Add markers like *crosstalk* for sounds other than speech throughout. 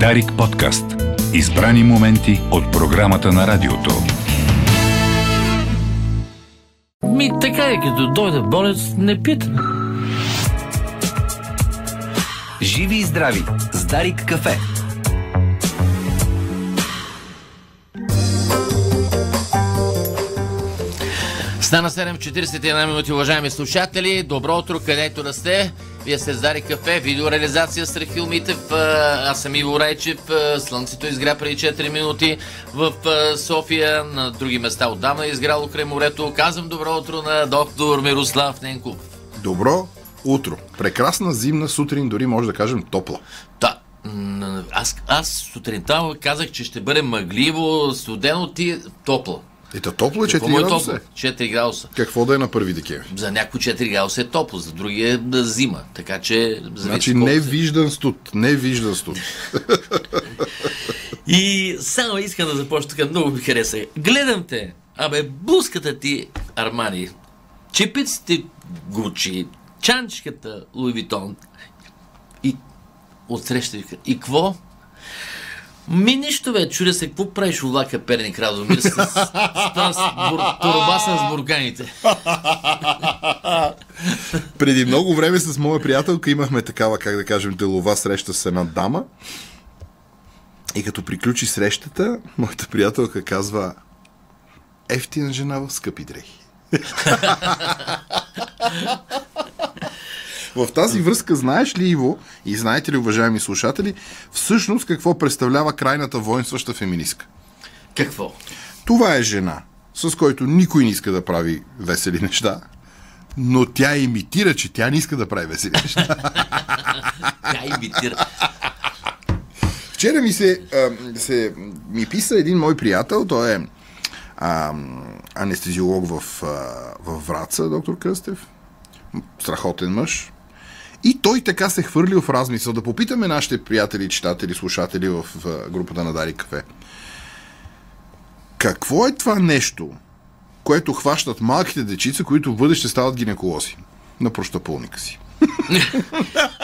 Дарик подкаст. Избрани моменти от програмата на радиото. Ми така е, като дойде болец, не питам. Живи и здрави с Дарик кафе. Стана 7.41 минути, уважаеми слушатели. Добро утро, където да сте. Вие сте Здари кафе, видеореализация с Рахил Митев. Аз съм Иво Райчев. Слънцето изгря преди 4 минути в София. На други места отдавна е изгряло край морето. Казвам добро утро на доктор Мирослав Ненков. Добро утро. Прекрасна зимна сутрин, дори може да кажем топла. Да, аз, аз сутринта казах, че ще бъде мъгливо, студено, ти топло. И то топло е 4 Какво е градуса. топло? 4 градуса. Какво да е на 1 декември? За някой 4 градуса е топло, за други е да, зима. Така че... Значи не виждан студ. Не виждан студ. *laughs* И само искам да започна така, много ми хареса. Гледам те, абе, блузката ти Армани, чепиците Гучи, чанчката Луи Витон и отсреща и какво? Ми нищо бе, чудя се, какво правиш у влака Перник Радомир с, с, с, бур- с бурганите? Преди много време с моя приятелка имахме такава, как да кажем, делова среща с една дама. И като приключи срещата, моята приятелка казва ефтина жена в скъпи дрехи. В тази връзка знаеш ли, Иво, и знаете ли, уважаеми слушатели, всъщност какво представлява крайната воинстваща феминистка? Какво? Това е жена, с който никой не иска да прави весели неща, но тя имитира, че тя не иска да прави весели неща. *laughs* Тя имитира. Вчера ми се, а, се ми писа един мой приятел, той е а, анестезиолог в, а, в Враца, доктор Кръстев. Страхотен мъж. И той така се хвърлил в размисъл да попитаме нашите приятели, читатели, слушатели в, групата на Дари Кафе. Какво е това нещо, което хващат малките дечица, които в бъдеще стават гинеколози на прощапълника си? *laughs*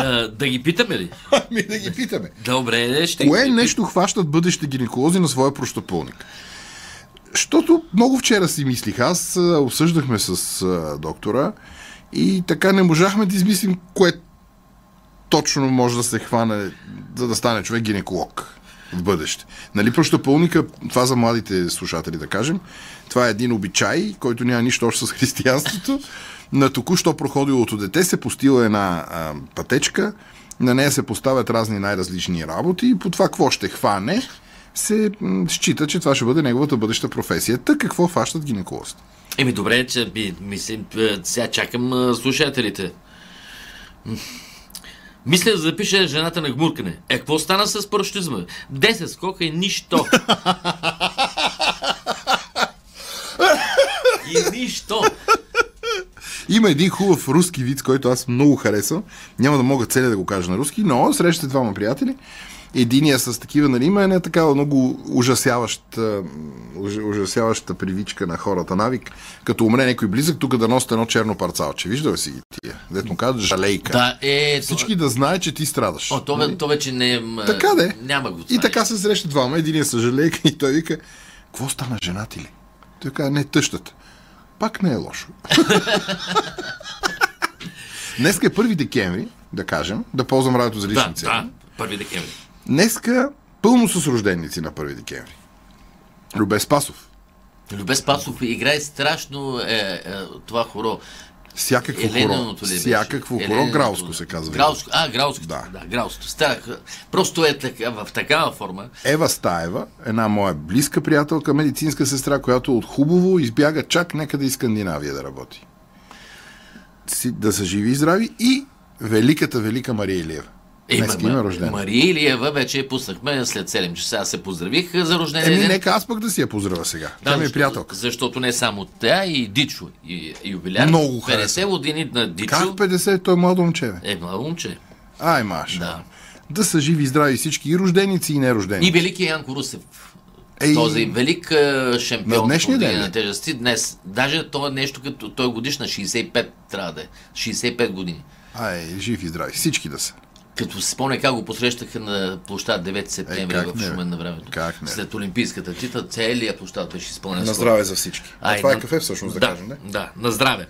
Да, да ги питаме ли? *laughs* Ами да ги питаме. Добре, ще Кое ги нещо хващат бъдещите гинеколози на своя прощапълник? Защото много вчера си мислих, аз обсъждахме с а, доктора и така не можахме да измислим кое точно може да се хване, за да стане човек гинеколог в бъдеще. Нали прощапълника, това за младите слушатели да кажем, това е един обичай, който няма нищо общо с християнството. На току-що проходилото дете се постила една а, пътечка, на нея се поставят разни най-различни работи и по това какво ще хване, се счита, че това ще бъде неговата бъдеща професия. Та какво фащат гинеколозите? Еми добре, че би, мислим, е, сега чакам а, слушателите. Мисля да запиша жената на гмуркане. Е, какво стана с парашютизма? 10 скока и нищо. и нищо. Има един хубав руски вид, който аз много харесвам. Няма да мога целия да го кажа на руски, но срещате двама приятели. Единия с такива, нали, има една такава много ужасяваща, уж, ужасяваща привичка на хората навик, като умре някой близък, тук да носите едно черно парцалче. Вижда ли си ги тия? Дето му казват жалейка. Да, е... Всички да знаят, че ти страдаш. О, то, ве- то вече не е... Така де. Няма го И така се срещат двама. Единия с жалейка и той вика, какво стана жена ти ли? Той казва, не тъщата. Пак не е лошо. *laughs* Днеска е 1 декември, да кажем, да ползвам радиото за лични Да, цели. да, първи декември. Днеска пълно с рожденици на 1 декември. Любе Спасов. Любе Спасов играе страшно е, е, това хоро. Всякакво хоро. Всякакво хоро. Грауско се казва. Грауско, а, Грауско. Да. Да, Грауско. Стара, просто е така, в такава форма. Ева Стаева, една моя близка приятелка, медицинска сестра, която от хубаво избяга чак някъде из Скандинавия да работи. Си, да са живи и здрави и великата, велика Мария Илиева. Е, Днес ма- има рождена. Мария Илиева вече пуснахме след 7 часа. Аз се поздравих за рождения Еми, ден. нека аз пък да си я поздравя сега. Да, Тя ми е приятелка. Защото не само тя, и Дичо, и, юбиляр. Много 50 харесвам. години на Дичо. Как 50? Той е младо момче, бе. Е, младо момче. Ай, Маша. Да. Да са живи и здрави всички, и рожденици, и нерожденици. И великият Янко Русев. Ей, Този велик е, шампион На днешния ден на тежести. Днес, даже то е нещо като той е годишна 65 трябва да е. 65 години. Ай, жив и здрави. Всички да са. Като си спомня как го посрещаха на площад 9 септември Е, в Шумен на времето. Как не? След Олимпийската титла, целият площад беше изпълнен. На здраве за всички. А, Ай, това е на- кафе всъщност, да, да кажем, не? Да, на здраве.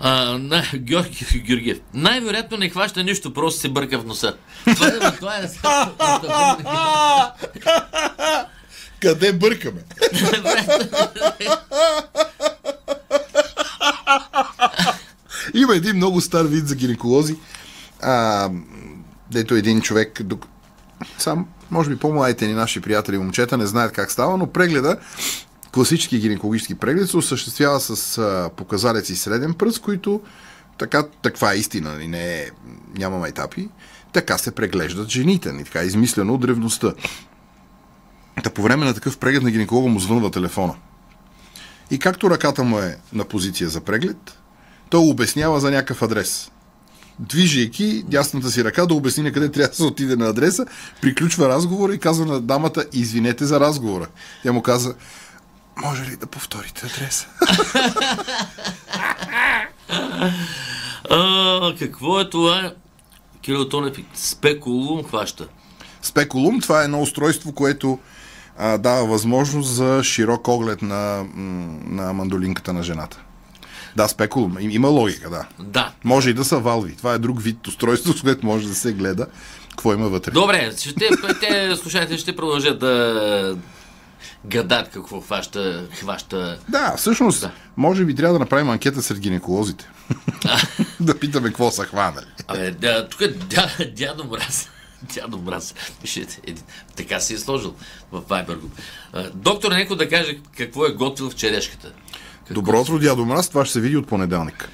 А, на, Георги Георгиев. Най-вероятно не хваща нищо, просто се бърка в носа. Това е, това е Къде бъркаме? *laughs* Има един много стар вид за гинеколози. А, дето един човек, сам, може би по-младите ни наши приятели момчета не знаят как става, но прегледа, класически гинекологически преглед се осъществява с а, показалец и среден пръст, които така, таква е истина, нали, не е, няма майтапи, така се преглеждат жените, нали, така е измислено от древността. Та по време на такъв преглед на гинеколога му звънва телефона. И както ръката му е на позиция за преглед, той обяснява за някакъв адрес. Движейки дясната си ръка да обясни на къде трябва да се отиде на адреса, приключва разговора и казва на дамата, извинете за разговора. Тя му каза, може ли да повторите адреса? *laughs* А, какво е това? Кирил Тонев спекулум хваща. Спекулум, това е едно устройство, което а, дава възможност за широк оглед на, на мандолинката на жената. Да, спекулум. Им- Има логика, да. Да. Може и да са валви. Това е друг вид устройство, с *laughs* което може да се гледа какво има вътре. Добре, ще, те, слушайте, ще продължат да гадат какво хваща, хваща. Да, всъщност, Да. може би трябва да направим анкета сред гинеколозите. *laughs* *laughs* да питаме какво са хванали. Абе, да, тук е дя, дядо мраз. Дядо мраз. Така си е сложил в Viber Group. Доктор Неко да каже какво е готвил в черешката. Какво- Добро утро, дядо Мраз, това ще се види от понеделник.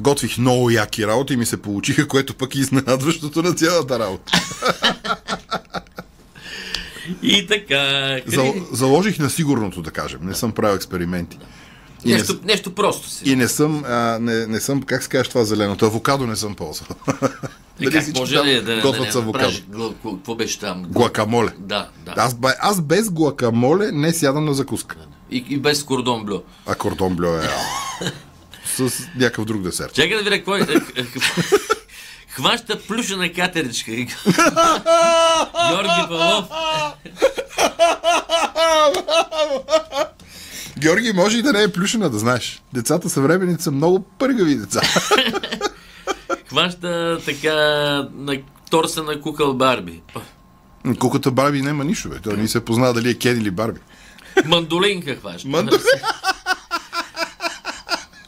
Готвих много яки работи и ми се получиха, което пък е изненадващото на цялата работа. И така. За, заложих на сигурното, да кажем. Не съм правил експерименти. И не, нещо, нещо просто си. и не съм, а, не, не съм, как се казва това зеленото, авокадо не съм ползвал. *laughs* И Дали как може ли да, готвят да с авокадо? Какво беше там? Гуакамоле. Да, да. Аз, аз без гуакамоле не сядам на закуска. И, и без кордон блю. А кордон блю е... *laughs* с някакъв друг десерт. Чакай да видя какво е. *laughs* Хваща плюшена катеричка. *laughs* Георги Павлов. Георги, може и да не е плюшена, да знаеш. Децата съвременните са много пъргави деца. Хваща така на торса на кукъл Барби. Куката Барби няма нищо, бе. Той не се познава дали е Кен или Барби. Мандолинка хваща. Мандолинка. *laughs*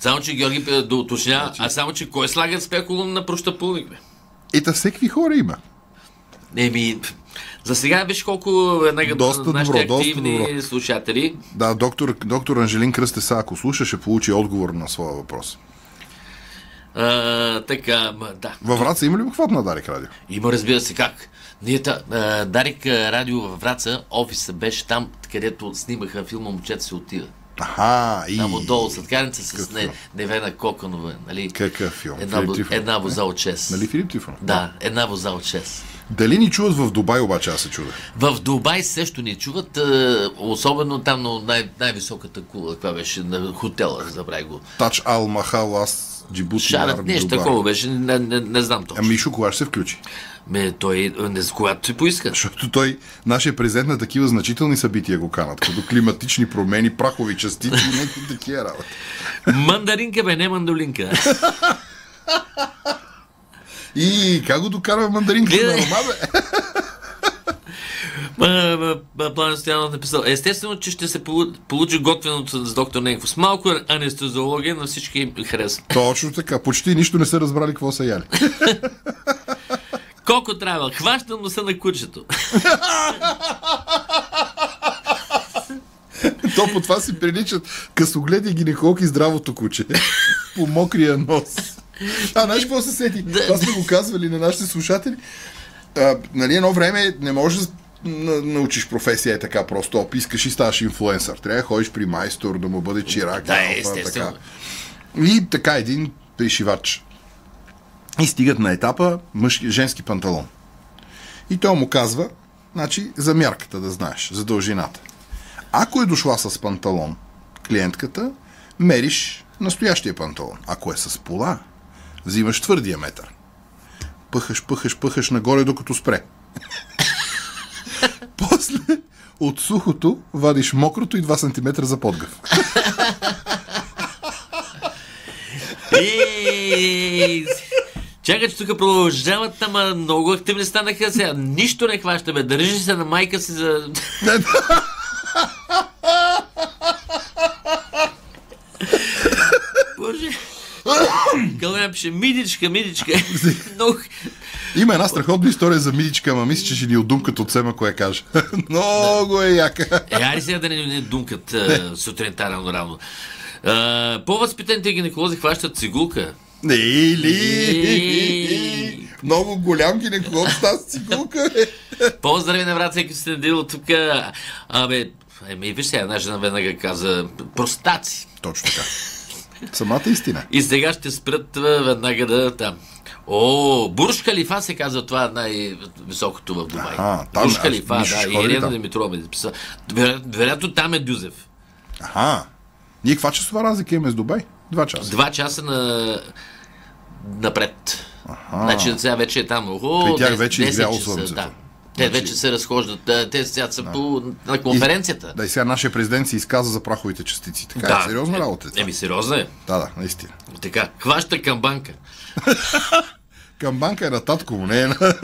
Само, че Георги да уточня, а само, че кой слагат спекулум на прощапулник, бе? И та всеки хора има. Еми, за сега виж колко една Доста добро, нашите доста активни добро. слушатели. Да, доктор, доктор Анжелин Кръстеса, ако слуша, ще получи отговор на своя въпрос. А, така, ма, да. Във Враца има ли обхват на Дарик Радио? Има, разбира се, как. Ние, та, а, Дарик радио във Враца, офиса беше там, където снимаха филма Момчета се отива. Аха, и... Там отдолу, сладкарница с не? Невена Коконова, нали? Какъв филм? Една, Филип една воза от 6. Нали Филип Трифонов? Да, една воза от 6. Дали ни чуват в Дубай, обаче аз се чуда. В Дубай също ни чуват, особено там на най- най-високата кула, каква беше на хотела, забравя го. Тач Ал Махал, аз Джибути, Шарат, нещо такова беше, не, не, не знам точно. Ами Мишо, кога ще се включи? Ме, той, с когато си поиска. Защото той, нашия президент на такива значителни събития го канат, като климатични промени, прахови частици и някакви такива работи. Мандаринка, бе, не мандолинка. И как го докарва мандаринката на Гледай. Рома, бе? Ма, Пламен Стоянов написал. Естествено, че ще се полу- получи готвеното с доктор Ненков. С малко анестезиология на всички харесва. Точно така. Почти нищо не са разбрали какво са яли. *laughs* Колко трябва? Хващам носа на кучето. *laughs* То по това си приличат късогледи гинеколог и здравото куче. По мокрия нос. А, знаеш какво се сети? Това сме го казвали на нашите слушатели. А, нали, едно време не можеш научиш професия е така просто. Оп, искаш и ставаш инфлуенсър. Трябва да ходиш при майстор, да му бъде чирак. Да, алфа, естествено. Така. И така един пришивач. И стигат на етапа мъжки, женски панталон. И той му казва, значи, за мярката да знаеш, за дължината. Ако е дошла с панталон, клиентката, мериш настоящия панталон. Ако е с пола, взимаш твърдия метър. Пъхаш, пъхаш, пъхаш нагоре, докато спре. *laughs* После от сухото вадиш мокрото и 2 см за подгъв. *laughs* И... Чакай, че тук продължават, ама много активни станаха сега. Нищо не хваща, бе. Държи се на майка си за... Боже. Калина пише, мидичка, мидичка. Много... Има една страхотна история за мидичка, ама мисля, че ще ни отдумкат от сема, кое каже. *laughs* Много е яка. Е, айде сега да не, не думкат а, сутринта рано-рано. А, По-възпитаните гинеколози хващат цигулка. Не, или... И- Много голям гинеколог с тази цигулка. Поздрави на брат, сте дил тук. Абе, еми, виж сега, една жена веднага каза простаци. Точно така. Самата истина. И сега ще спрат а, веднага да там. О, Бурж Халифа се казва това най-високото в Дубай. Аха, там, Бурж аз Халифа, ще да, ходи Ирена. Димитрова Вероятно там е Дюзев. Аха. Ние каква часова разлика имаме с Дубай? Два часа. Два часа на... напред. Значи сега вече е там. О, При тях 10 вече е 10 изгряло часа, слънцето. Да. Те Значи- вече се разхождат. Те сега са по, на конференцията. Да, и сега нашия президент се изказа за праховите частици. Така Да. е, сериозна работа. е. Еми, сериозно е. Да, да, наистина. Така, хваща към банка. *laughs* Към банка е на татко му, не е на... *laughs*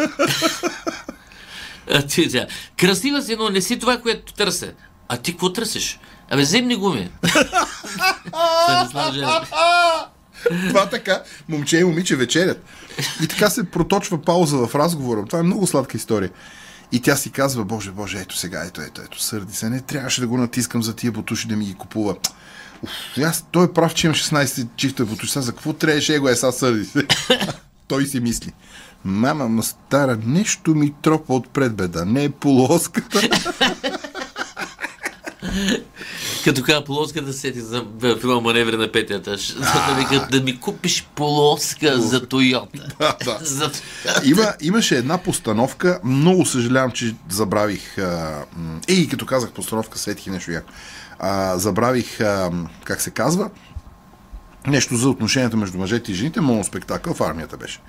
Красива си, но не си това, което търся. А ти какво търсиш? Абе, зимни гуми. Станислав *laughs* Желев. Това така, момче и момиче вечерят. И така се проточва пауза в разговора. Това е много сладка история. И тя си казва, боже, боже, ето сега, ето, ето, ето, сърди се, не трябваше да го натискам за тия бутуши да ми ги купува. Уф, аз, той е прав, че имам 16 чифта бутуши, сега за какво трябваше его е, сега сърди се. *laughs* той си мисли. Мама, ма стара, нещо ми тропа отпред, беда, не е полоската. *laughs* Като каза полоска да сети за филма Маневри на петията. Да, ми, да ми купиш полоска за Тойота. *laughs* да. За... Има, имаше една постановка, много съжалявам, че забравих. А, ей, като казах постановка, сетих нещо яко. Забравих, а, как се казва, нещо за отношенията между мъжете и жените, моноспектакъл в армията беше.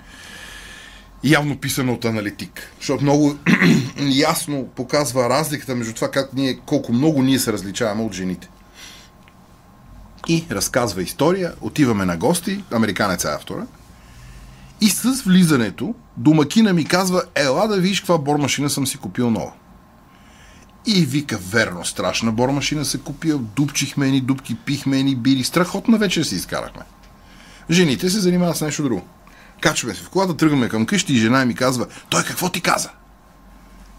Явно писано от аналитик, защото много *clears throat* ясно показва разликата между това как ние, колко много ние се различаваме от жените. И разказва история, отиваме на гости, американец е автора, и с влизането, домакина ми казва, ела да видиш каква бормашина съм си купил нова. И вика, верно, страшна бормашина се купил, дупчихме ни дупки, пихме ни бири, страхотна вечер си изкарахме. Жените се занимават с нещо друго. Качваме се в колата, тръгваме към къщи и жена ми казва, той какво ти каза?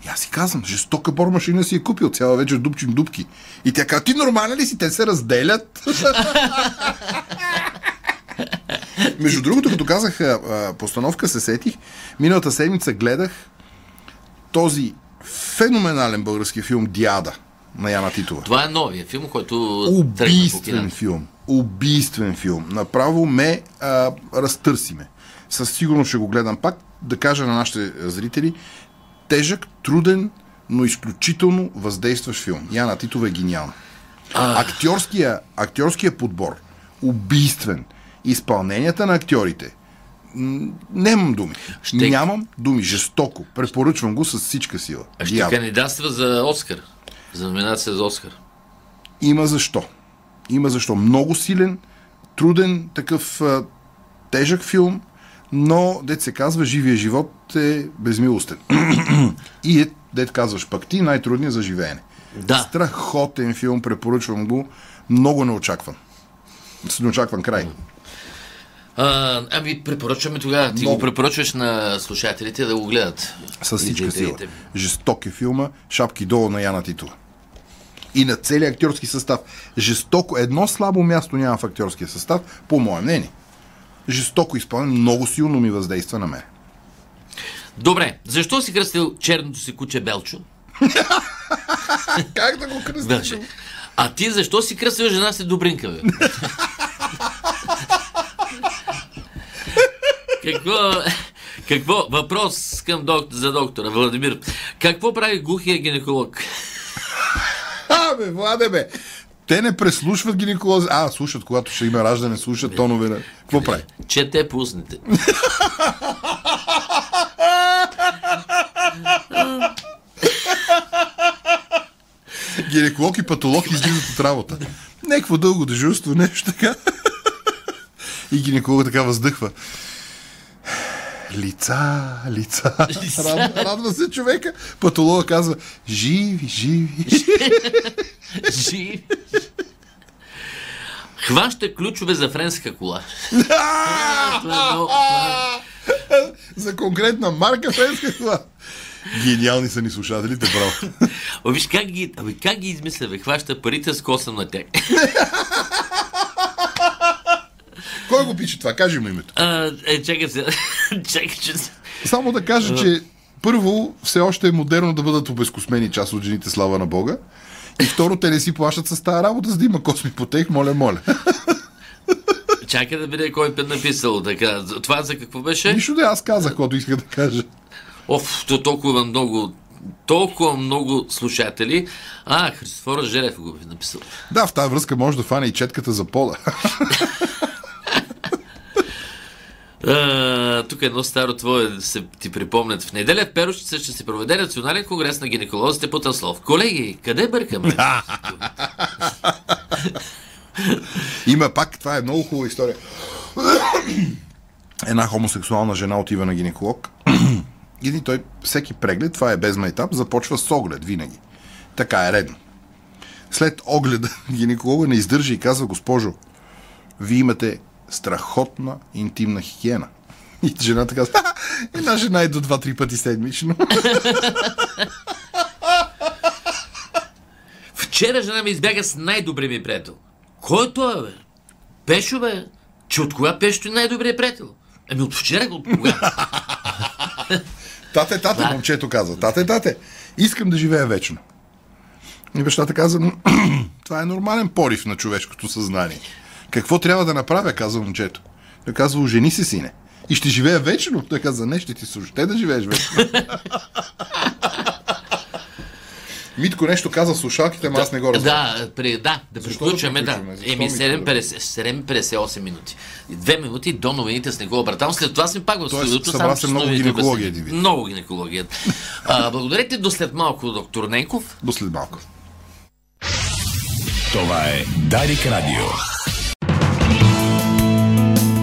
И аз си казвам, жестока бормашина си е купил, цяла вечер дупчим дупки. И тя казва, ти нормален ли си? Те се разделят. *laughs* Между другото, като казах а, постановка, се сетих. Миналата седмица гледах този феноменален български филм Диада на Яна Титова. Това е новия филм, който Убийствен филм. Убийствен филм. Направо ме а, разтърсиме. Със сигурност ще го гледам пак. Да кажа на нашите зрители, тежък, труден, но изключително въздействащ филм. Яна Титова е гениална. Актьорския, актьорския подбор, убийствен. Изпълненията на актьорите, нямам думи. Ще- Нямам думи. Жестоко. Препоръчвам го с всичка сила. А ще Диада. кандидатства за Оскар. За номинация за Оскар. Има защо. Има защо. Много силен, труден, такъв а, тежък филм, но, дет се казва, живия живот е безмилостен. *clears throat* И е, дет казваш пък ти, най-трудният за живеене. Да. Страхотен филм, препоръчвам го. Много неочакван. С неочакван край. А, ами, препоръчваме тогава. Ти Много. го препоръчваш на слушателите да го гледат. С всичка сила. Жесток е филма, шапки долу на Яна Титова. И на целия актьорски състав. Жестоко, едно слабо място няма в актьорския състав, по мое мнение. Жестоко изпълнен, много силно ми въздейства на мен. Добре, защо си кръстил черното си куче Белчо? *laughs* Как да го кръстиш? А ти защо си кръстил жена си Добринка, бе? *laughs* Какво, какво, въпрос към доктор, за доктора Владимир. Какво прави глухия гинеколог? А, бе, Владе, бе. Те не преслушват гинеколози. А, слушат, когато ще има раждане, слушат тонове. На... Какво е, прави? Чете пусните. Гинеколог и патолог излизат от работа. Некво дълго дежурство, нещо така. И гинеколог така въздъхва. Лица, лица. лица. Радва, радва се човека. Патолога казва, живи, живи. живи. Хваща ключове за френска кола. *laughs* Е За конкретна марка френска кола. Гениални са ни слушателите, браво. О, виж как ги, абе, как ги измисля, бе, хваща парите с коса на тях. *laughs* Кой го пише това? Кажи му името. А, е, чакай се. *laughs* чакай, че... Само да кажа, че първо, все още е модерно да бъдат обезкосмени част от жените, слава на Бога. И второ, те не си плащат с тази работа, за да има косми по тех, моля, моля. Чакай да видя кой е написал така. Това за какво беше? Нищо да аз казах, което исках да кажа. Оф, то толкова много толкова много слушатели. А, Христофор Желев го е написал. Да, в тази връзка може да фане и четката за пола. *laughs* Тук едно старо твое се ти припомнят. В неделя в Перущица ще се проведе национален конгрес на гинеколозите по Таслов. Колеги, къде бъркаме? *laughs* Има пак, това е много хубава история. *clears throat* Една хомосексуална жена отива на гинеколог. *clears throat* И той всеки преглед, това е без майтап, започва с оглед винаги. Така е редно. След огледа *laughs* гинеколога не издържа и казва, госпожо, вие имате страхотна интимна хигиена. И жената казва, «Ха, една жена е до два-три пъти седмично. *laughs* Вчера жена ми избяга с най-добрия ми приятел. Кой е той, бе? Пешо, бе? Че от кога Пешо е най-добрият приятел? Ами от вчера, от кога? *laughs* Тате, тате, момчето казва. Тате, тате, искам да живея вечно. И бащата каза, «М, *clears throat* това е нормален порив на човешкото съзнание. Какво трябва да направя, казва момчето. Той казва, ожени се, сине. И ще живея вечно. Той каза, не, ще ти още да живееш вечно. *laughs* Митко нещо каза в слушалките, ама аз не го разбрах. Да, при, да, да Защо приключваме, да Еми, ми 7.50 7.58 минути. Две минути до новините с Никола Братан. След това сме пак в Тоест, студиото. събра се много гинекология, един вид. Много гинекология. А, *laughs* благодаря ти до след малко, доктор Ненков. До след малко. Това е Дарик Радио.